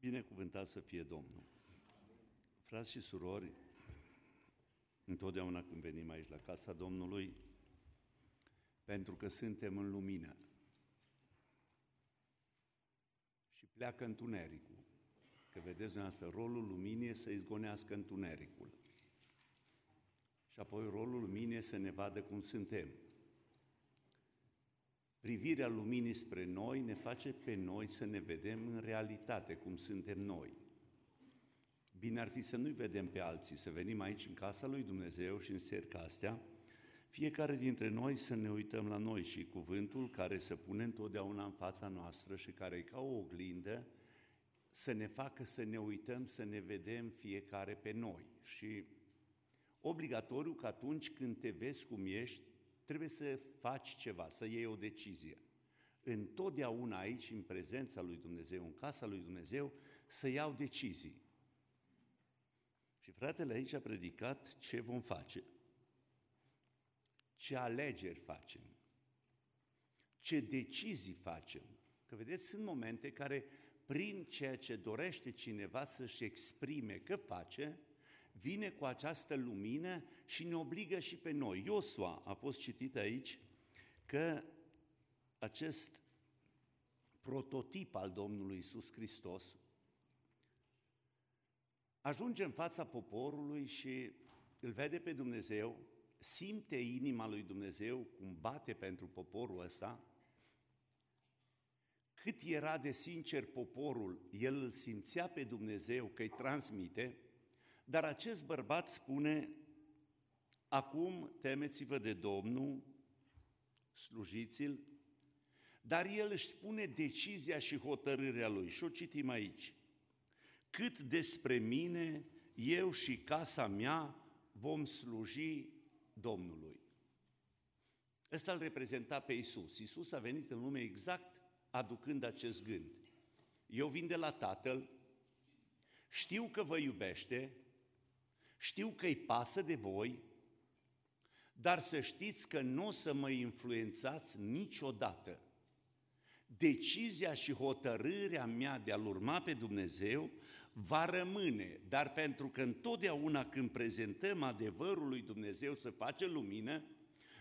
Binecuvântat să fie Domnul! Frați și surori, întotdeauna când venim aici la casa Domnului, pentru că suntem în lumină și pleacă întunericul. Că vedeți dumneavoastră, rolul luminii e să izgonească întunericul. Și apoi rolul luminii e să ne vadă cum suntem. Privirea luminii spre noi ne face pe noi să ne vedem în realitate cum suntem noi. Bine ar fi să nu-i vedem pe alții, să venim aici în casa lui Dumnezeu și în serca astea, fiecare dintre noi să ne uităm la noi și cuvântul care se pune întotdeauna în fața noastră și care e ca o oglindă, să ne facă să ne uităm, să ne vedem fiecare pe noi. Și obligatoriu că atunci când te vezi cum ești, trebuie să faci ceva, să iei o decizie. Întotdeauna aici, în prezența lui Dumnezeu, în casa lui Dumnezeu, să iau decizii. Și fratele aici a predicat ce vom face, ce alegeri facem, ce decizii facem. Că vedeți, sunt momente care, prin ceea ce dorește cineva să-și exprime că face, vine cu această lumină și ne obligă și pe noi. Iosua a fost citit aici că acest prototip al Domnului Isus Hristos ajunge în fața poporului și îl vede pe Dumnezeu, simte inima lui Dumnezeu cum bate pentru poporul ăsta, cât era de sincer poporul, el îl simțea pe Dumnezeu că îi transmite, dar acest bărbat spune, acum temeți-vă de Domnul, slujiți-l, dar el își spune decizia și hotărârea lui. Și o citim aici. Cât despre mine, eu și casa mea vom sluji Domnului. Ăsta îl reprezenta pe Isus. Isus a venit în lume exact aducând acest gând. Eu vin de la Tatăl, știu că vă iubește, știu că îi pasă de voi, dar să știți că nu o să mă influențați niciodată. Decizia și hotărârea mea de a-L urma pe Dumnezeu va rămâne, dar pentru că întotdeauna când prezentăm adevărul lui Dumnezeu să face lumină,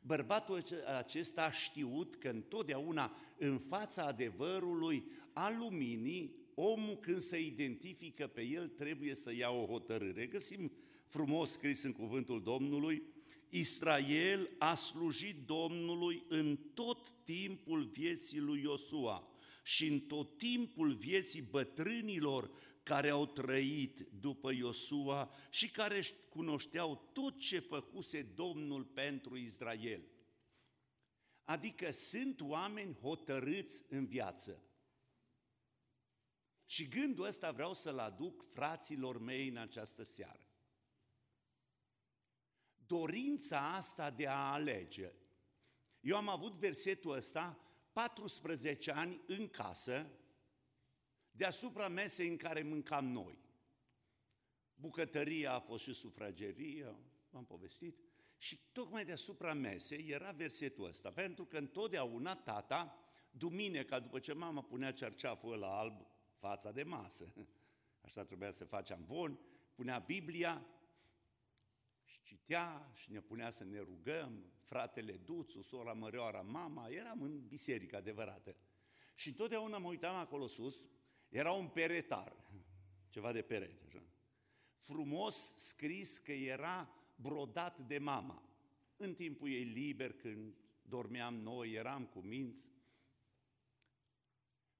bărbatul acesta a știut că întotdeauna în fața adevărului a luminii, omul când se identifică pe el trebuie să ia o hotărâre. Găsim frumos scris în cuvântul Domnului, Israel a slujit Domnului în tot timpul vieții lui Iosua și în tot timpul vieții bătrânilor care au trăit după Iosua și care cunoșteau tot ce făcuse Domnul pentru Israel. Adică sunt oameni hotărâți în viață. Și gândul ăsta vreau să-l aduc fraților mei în această seară dorința asta de a alege. Eu am avut versetul ăsta 14 ani în casă, deasupra mesei în care mâncam noi. Bucătăria a fost și sufragerie, v-am povestit, și tocmai deasupra mesei era versetul ăsta, pentru că întotdeauna tata, duminica, după ce mama punea cerceaful ăla alb, fața de masă, așa trebuia să facem von, punea Biblia și citea și ne punea să ne rugăm, fratele Duțu, sora Mărioara, mama, eram în biserică adevărată. Și întotdeauna mă uitam acolo sus, era un peretar, ceva de perete, așa. Frumos scris că era brodat de mama. În timpul ei liber, când dormeam noi, eram cu minți,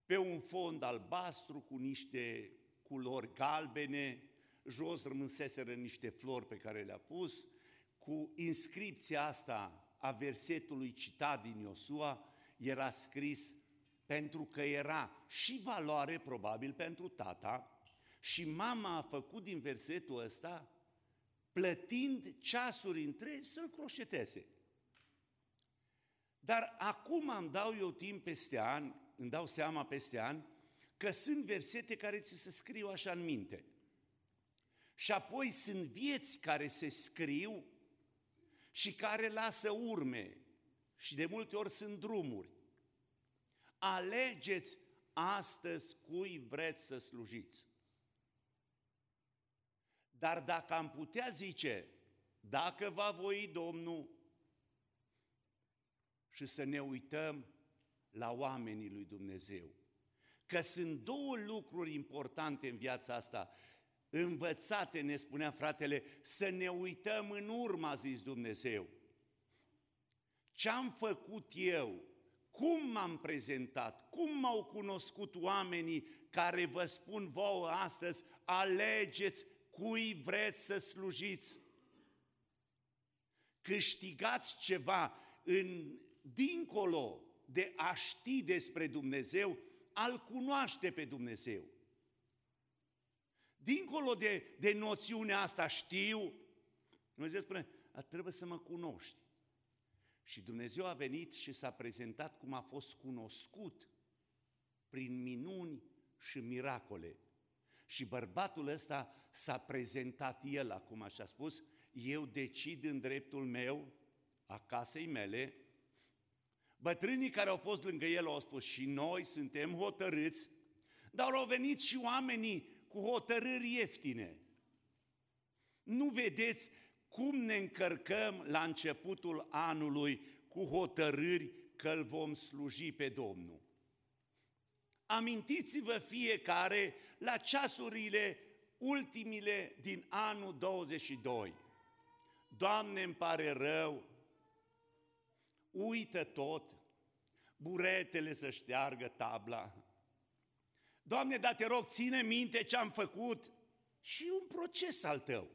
pe un fond albastru cu niște culori galbene, jos rămânseseră niște flori pe care le-a pus, cu inscripția asta a versetului citat din Iosua, era scris pentru că era și valoare probabil pentru tata și mama a făcut din versetul ăsta plătind ceasuri întregi să-l croșeteze. Dar acum îmi dau eu timp peste ani, îmi dau seama peste ani, că sunt versete care ți se scriu așa în minte. Și apoi sunt vieți care se scriu și care lasă urme și de multe ori sunt drumuri. Alegeți astăzi cui vreți să slujiți. Dar dacă am putea zice, dacă va voi Domnul, și să ne uităm la oamenii lui Dumnezeu. Că sunt două lucruri importante în viața asta, învățate, ne spunea fratele, să ne uităm în urmă, a zis Dumnezeu. Ce-am făcut eu? Cum m-am prezentat? Cum m-au cunoscut oamenii care vă spun vouă astăzi, alegeți cui vreți să slujiți? Câștigați ceva în, dincolo de a ști despre Dumnezeu, al cunoaște pe Dumnezeu. Dincolo de, de noțiunea asta, știu, Dumnezeu spune, trebuie să mă cunoști. Și Dumnezeu a venit și s-a prezentat cum a fost cunoscut prin minuni și miracole. Și bărbatul ăsta s-a prezentat el, acum așa spus, eu decid în dreptul meu, a casei mele, Bătrânii care au fost lângă el au spus și noi suntem hotărâți, dar au venit și oamenii cu hotărâri ieftine. Nu vedeți cum ne încărcăm la începutul anului cu hotărâri că îl vom sluji pe Domnul. Amintiți-vă fiecare la ceasurile ultimile din anul 22. Doamne, îmi pare rău, uită tot, buretele să șteargă tabla. Doamne, dar te rog, ține minte ce am făcut și un proces al tău.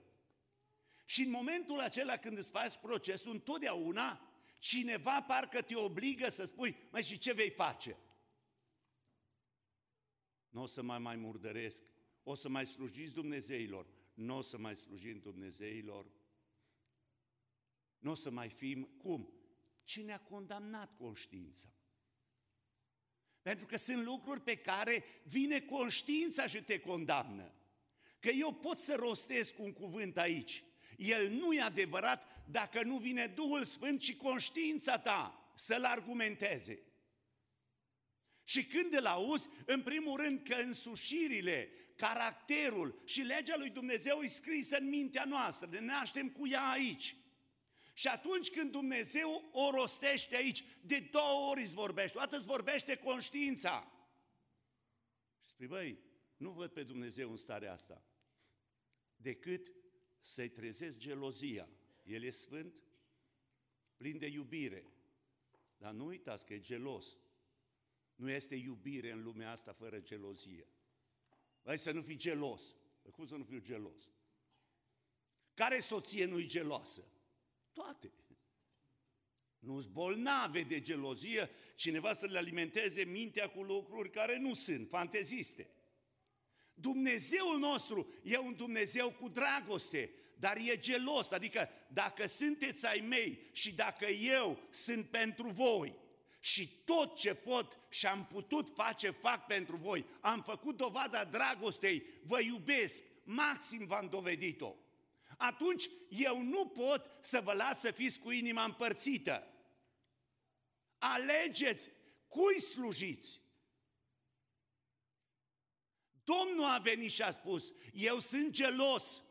Și în momentul acela când îți faci procesul, întotdeauna cineva parcă te obligă să spui, mai și ce vei face? Nu o să mai mai murdăresc, o să mai slujiți Dumnezeilor, nu o să mai slujim Dumnezeilor, nu o să mai fim, cum? Cine a condamnat conștiința? Pentru că sunt lucruri pe care vine conștiința și te condamnă. Că eu pot să rostesc un cuvânt aici. El nu e adevărat dacă nu vine Duhul Sfânt și conștiința ta să-l argumenteze. Și când îl auzi, în primul rând că însușirile, caracterul și legea lui Dumnezeu e scrisă în mintea noastră, ne naștem cu ea aici. Și atunci când Dumnezeu o rostește aici, de două ori îți vorbește, o dată îți vorbește conștiința. Și spui, băi, nu văd pe Dumnezeu în starea asta, decât să-i trezesc gelozia. El e sfânt, plin de iubire, dar nu uitați că e gelos. Nu este iubire în lumea asta fără gelozie. Hai să nu fii gelos. Păi cum să nu fiu gelos? Care soție nu-i geloasă? Toate. Nu-s bolnave de gelozie, cineva să le alimenteze mintea cu lucruri care nu sunt, fanteziste. Dumnezeul nostru e un Dumnezeu cu dragoste, dar e gelos, adică dacă sunteți ai mei și dacă eu sunt pentru voi și tot ce pot și am putut face, fac pentru voi, am făcut dovada dragostei, vă iubesc, maxim v-am dovedit-o atunci eu nu pot să vă las să fiți cu inima împărțită. Alegeți cui slujiți. Domnul a venit și a spus, eu sunt gelos.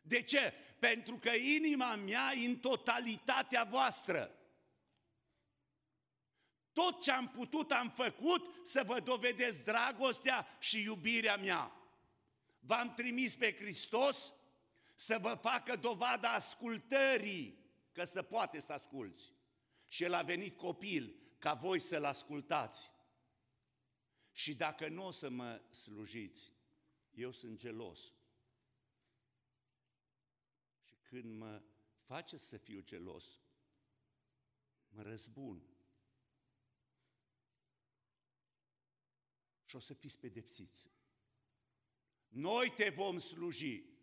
De ce? Pentru că inima mea e în totalitatea voastră. Tot ce am putut am făcut să vă dovedesc dragostea și iubirea mea. V-am trimis pe Hristos să vă facă dovada ascultării, că se poate să asculți. Și el a venit copil ca voi să-l ascultați. Și dacă nu o să mă slujiți, eu sunt gelos. Și când mă face să fiu gelos, mă răzbun. Și o să fiți pedepsiți. Noi te vom sluji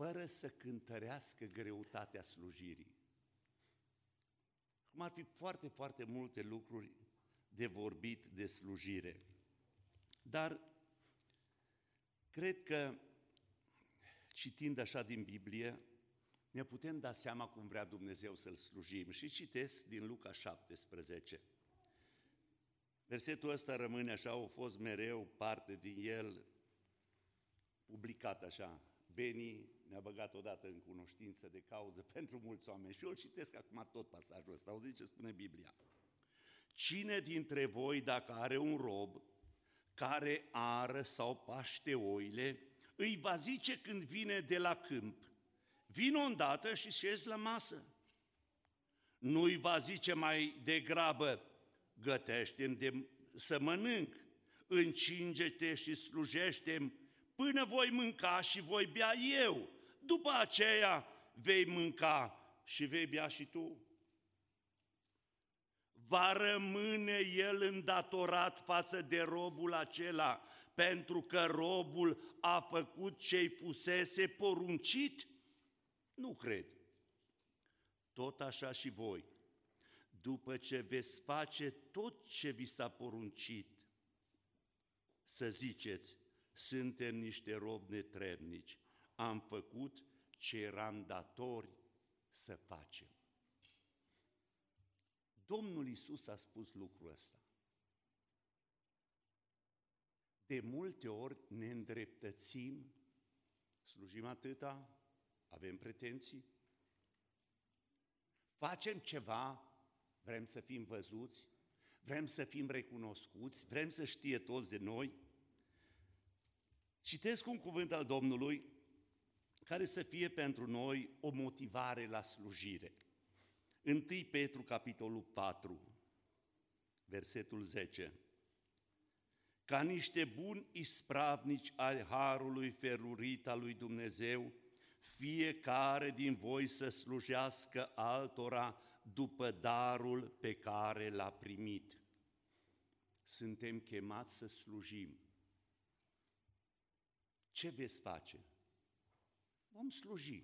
fără să cântărească greutatea slujirii. Cum ar fi foarte, foarte multe lucruri de vorbit de slujire. Dar cred că, citind așa din Biblie, ne putem da seama cum vrea Dumnezeu să-L slujim. Și citesc din Luca 17. Versetul ăsta rămâne așa, au fost mereu parte din el, publicat așa. Beni ne-a băgat odată în cunoștință de cauză pentru mulți oameni. Și eu îl citesc acum tot pasajul ăsta, auziți ce spune Biblia. Cine dintre voi, dacă are un rob care ară sau paște oile, îi va zice când vine de la câmp, vin o îndată și șezi la masă. Nu îi va zice mai degrabă, gătește de să mănânc, încinge-te și slujește până voi mânca și voi bea eu. După aceea vei mânca și vei bea și tu. Va rămâne el îndatorat față de robul acela, pentru că robul a făcut ce-i fusese poruncit? Nu cred. Tot așa și voi, după ce veți face tot ce vi s-a poruncit, să ziceți, suntem niște robi netrebnici, am făcut ce eram datori să facem. Domnul Isus a spus lucrul ăsta. De multe ori ne îndreptățim, slujim atâta, avem pretenții, facem ceva, vrem să fim văzuți, vrem să fim recunoscuți, vrem să știe toți de noi. Citesc un cuvânt al Domnului care să fie pentru noi o motivare la slujire. 1 Petru, capitolul 4, versetul 10. Ca niște buni ispravnici ai Harului ferurit al lui Dumnezeu, fiecare din voi să slujească altora după darul pe care l-a primit. Suntem chemați să slujim. Ce veți face? Vom sluji.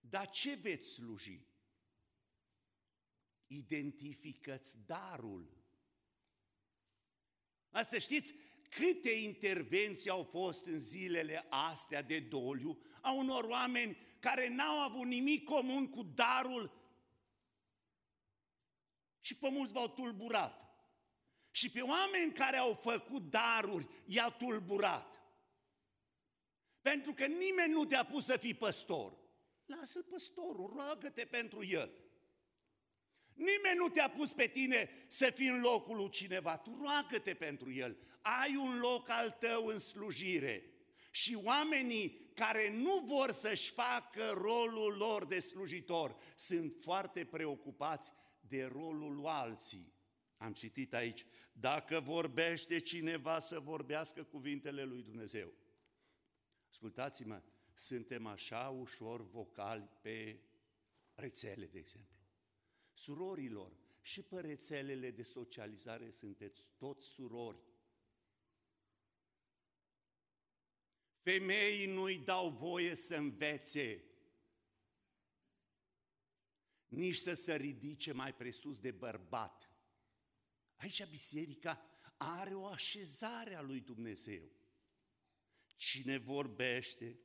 Dar ce veți sluji? Identificați darul. Asta știți, câte intervenții au fost în zilele astea de doliu a unor oameni care n-au avut nimic comun cu darul și pe mulți v-au tulburat. Și pe oameni care au făcut daruri i-a tulburat. Pentru că nimeni nu te-a pus să fii păstor. Lasă-l păstorul, roagă-te pentru el. Nimeni nu te-a pus pe tine să fii în locul lui cineva, tu roagă-te pentru el. Ai un loc al tău în slujire. Și oamenii care nu vor să-și facă rolul lor de slujitor sunt foarte preocupați de rolul lui alții. Am citit aici, dacă vorbește cineva să vorbească cuvintele lui Dumnezeu. Ascultați-mă, suntem așa ușor vocali pe rețele, de exemplu. Surorilor, și pe rețelele de socializare sunteți toți surori. Femeii nu-i dau voie să învețe, nici să se ridice mai presus de bărbat. Aici biserica are o așezare a lui Dumnezeu. Cine vorbește,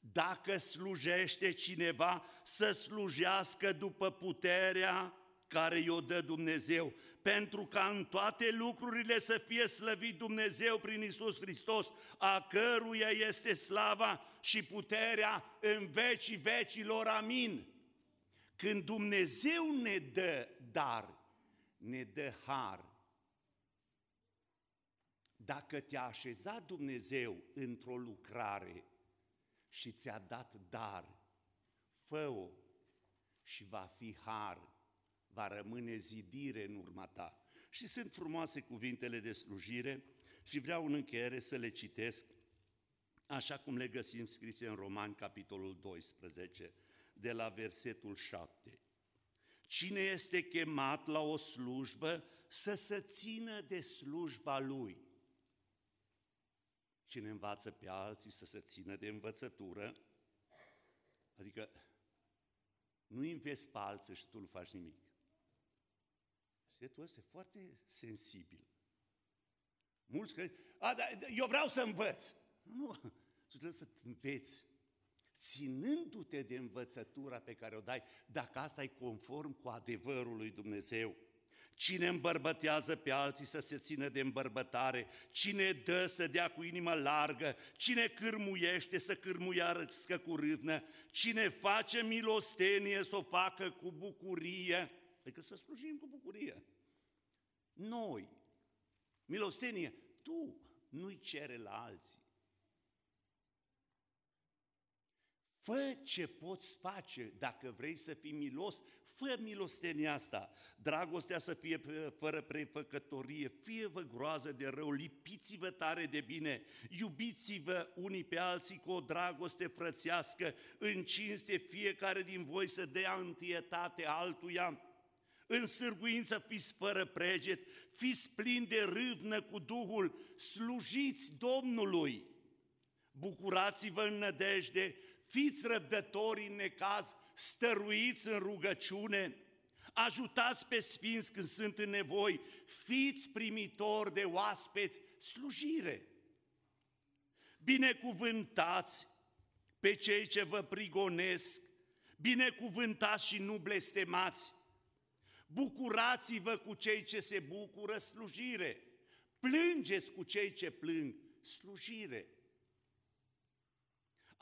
dacă slujește cineva, să slujească după puterea care i-o dă Dumnezeu, pentru ca în toate lucrurile să fie slăvit Dumnezeu prin Isus Hristos, a căruia este slava și puterea în vecii vecilor. Amin. Când Dumnezeu ne dă dar, ne dă har. Dacă te-a așezat Dumnezeu într-o lucrare și ți-a dat dar, fă-o și va fi har, va rămâne zidire în urma ta. Și sunt frumoase cuvintele de slujire și vreau în încheiere să le citesc așa cum le găsim scrise în Roman, capitolul 12, de la versetul 7. Cine este chemat la o slujbă să se țină de slujba lui. Cine învață pe alții să se țină de învățătură, adică nu înveți pe alții și tu nu faci nimic. Setul ăsta e foarte sensibil. Mulți cred, a, da, eu vreau să învăț. Nu, tu trebuie să înveți ținându-te de învățătura pe care o dai, dacă asta e conform cu adevărul lui Dumnezeu. Cine îmbărbătează pe alții să se țină de îmbărbătare, cine dă să dea cu inimă largă, cine cârmuiește să cârmuiască cu râvnă, cine face milostenie să o facă cu bucurie, adică să slujim cu bucurie. Noi, milostenie, tu nu-i cere la alții. Fă ce poți face dacă vrei să fii milos, fă milostenia asta. Dragostea să fie fără prefăcătorie, fie-vă groază de rău, lipiți-vă tare de bine, iubiți-vă unii pe alții cu o dragoste frățească, în cinste fiecare din voi să dea întietate altuia, în sârguință fiți fără preget, fiți plini de râvnă cu Duhul, slujiți Domnului. Bucurați-vă în nădejde, fiți răbdători în necaz, stăruiți în rugăciune, ajutați pe sfinți când sunt în nevoi, fiți primitori de oaspeți, slujire. Binecuvântați pe cei ce vă prigonesc, binecuvântați și nu blestemați, bucurați-vă cu cei ce se bucură, slujire, plângeți cu cei ce plâng, slujire.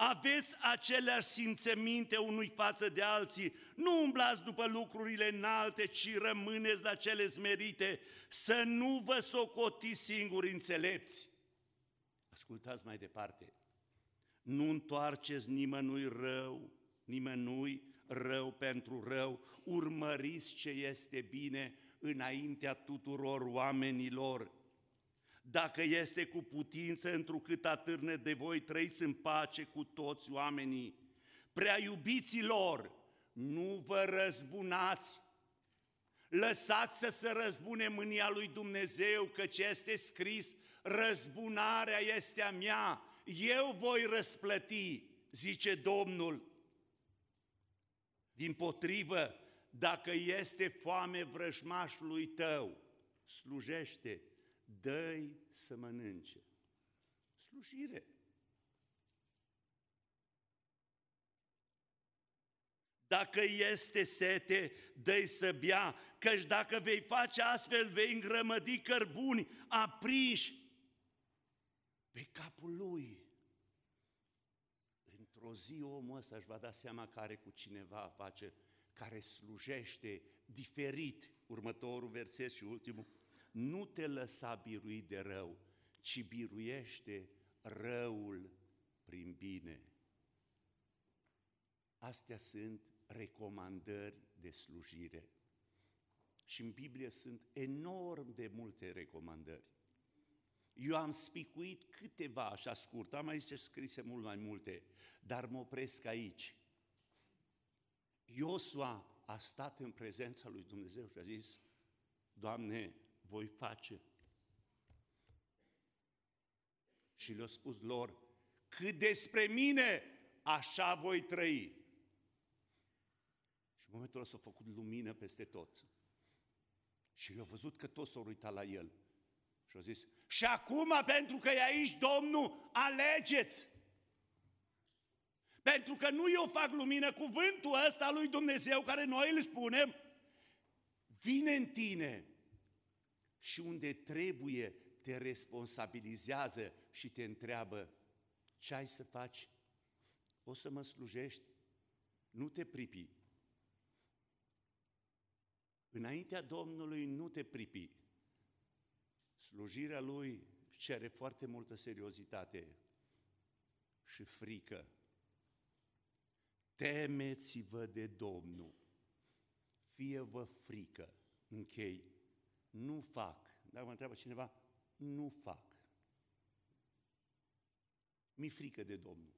Aveți aceleași simțăminte unui față de alții, nu umblați după lucrurile înalte, ci rămâneți la cele smerite, să nu vă socotiți singuri înțelepți. Ascultați mai departe. Nu întoarceți nimănui rău, nimănui rău pentru rău, urmăriți ce este bine înaintea tuturor oamenilor dacă este cu putință, întrucât atârne de voi, trăiți în pace cu toți oamenii. Prea iubiților, nu vă răzbunați, lăsați să se răzbune mânia lui Dumnezeu, căci este scris, răzbunarea este a mea, eu voi răsplăti, zice Domnul. Din potrivă, dacă este foame vrăjmașului tău, slujește dă să mănânce. Slujire. Dacă este sete, dă să bea, căci dacă vei face astfel, vei îngrămădi cărbuni aprinși pe capul lui. Într-o zi omul ăsta își va da seama că are cu cineva a face, care slujește diferit. Următorul verset și ultimul nu te lăsa birui de rău, ci biruiește răul prin bine. Astea sunt recomandări de slujire. Și în Biblie sunt enorm de multe recomandări. Eu am spicuit câteva așa scurt, am aici scrise mult mai multe, dar mă opresc aici. Iosua a stat în prezența lui Dumnezeu și a zis, Doamne, voi face. Și le-a spus lor, cât despre mine, așa voi trăi. Și în momentul ăsta s-a făcut lumină peste tot. Și le-a văzut că toți s-au uitat la el. Și au zis, și acum, pentru că e aici Domnul, alegeți! Pentru că nu eu fac lumină, cuvântul ăsta lui Dumnezeu care noi îl spunem, vine în tine și unde trebuie te responsabilizează și te întreabă ce ai să faci? O să mă slujești? Nu te pripi. Înaintea Domnului nu te pripi. Slujirea Lui cere foarte multă seriozitate și frică. Temeți-vă de Domnul, fie-vă frică, închei nu fac. Dacă mă întreabă cineva, nu fac. Mi frică de Domnul.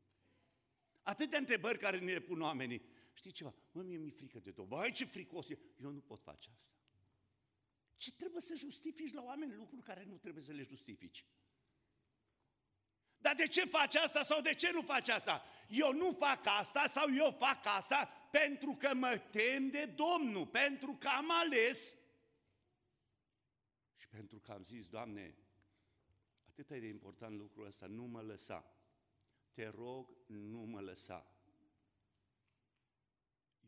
Atâtea întrebări care ne le pun oamenii. Știi ceva? Mă, mie mi frică de Domnul. Ai ce fricos e. Eu nu pot face asta. Ce trebuie să justifici la oameni lucruri care nu trebuie să le justifici? Dar de ce faci asta sau de ce nu faci asta? Eu nu fac asta sau eu fac asta pentru că mă tem de Domnul, pentru că am ales pentru că am zis, Doamne, atât e de important lucrul ăsta, nu mă lăsa. Te rog, nu mă lăsa.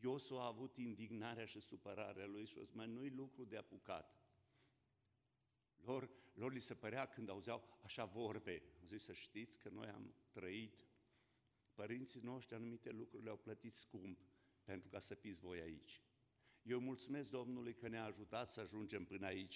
Iosu a avut indignarea și supărarea lui și a zis, nu-i lucru de apucat. Lor, lor li se părea când auzeau așa vorbe, au zis să știți că noi am trăit, părinții noștri anumite lucruri le-au plătit scump pentru ca să fiți voi aici. Eu mulțumesc Domnului că ne-a ajutat să ajungem până aici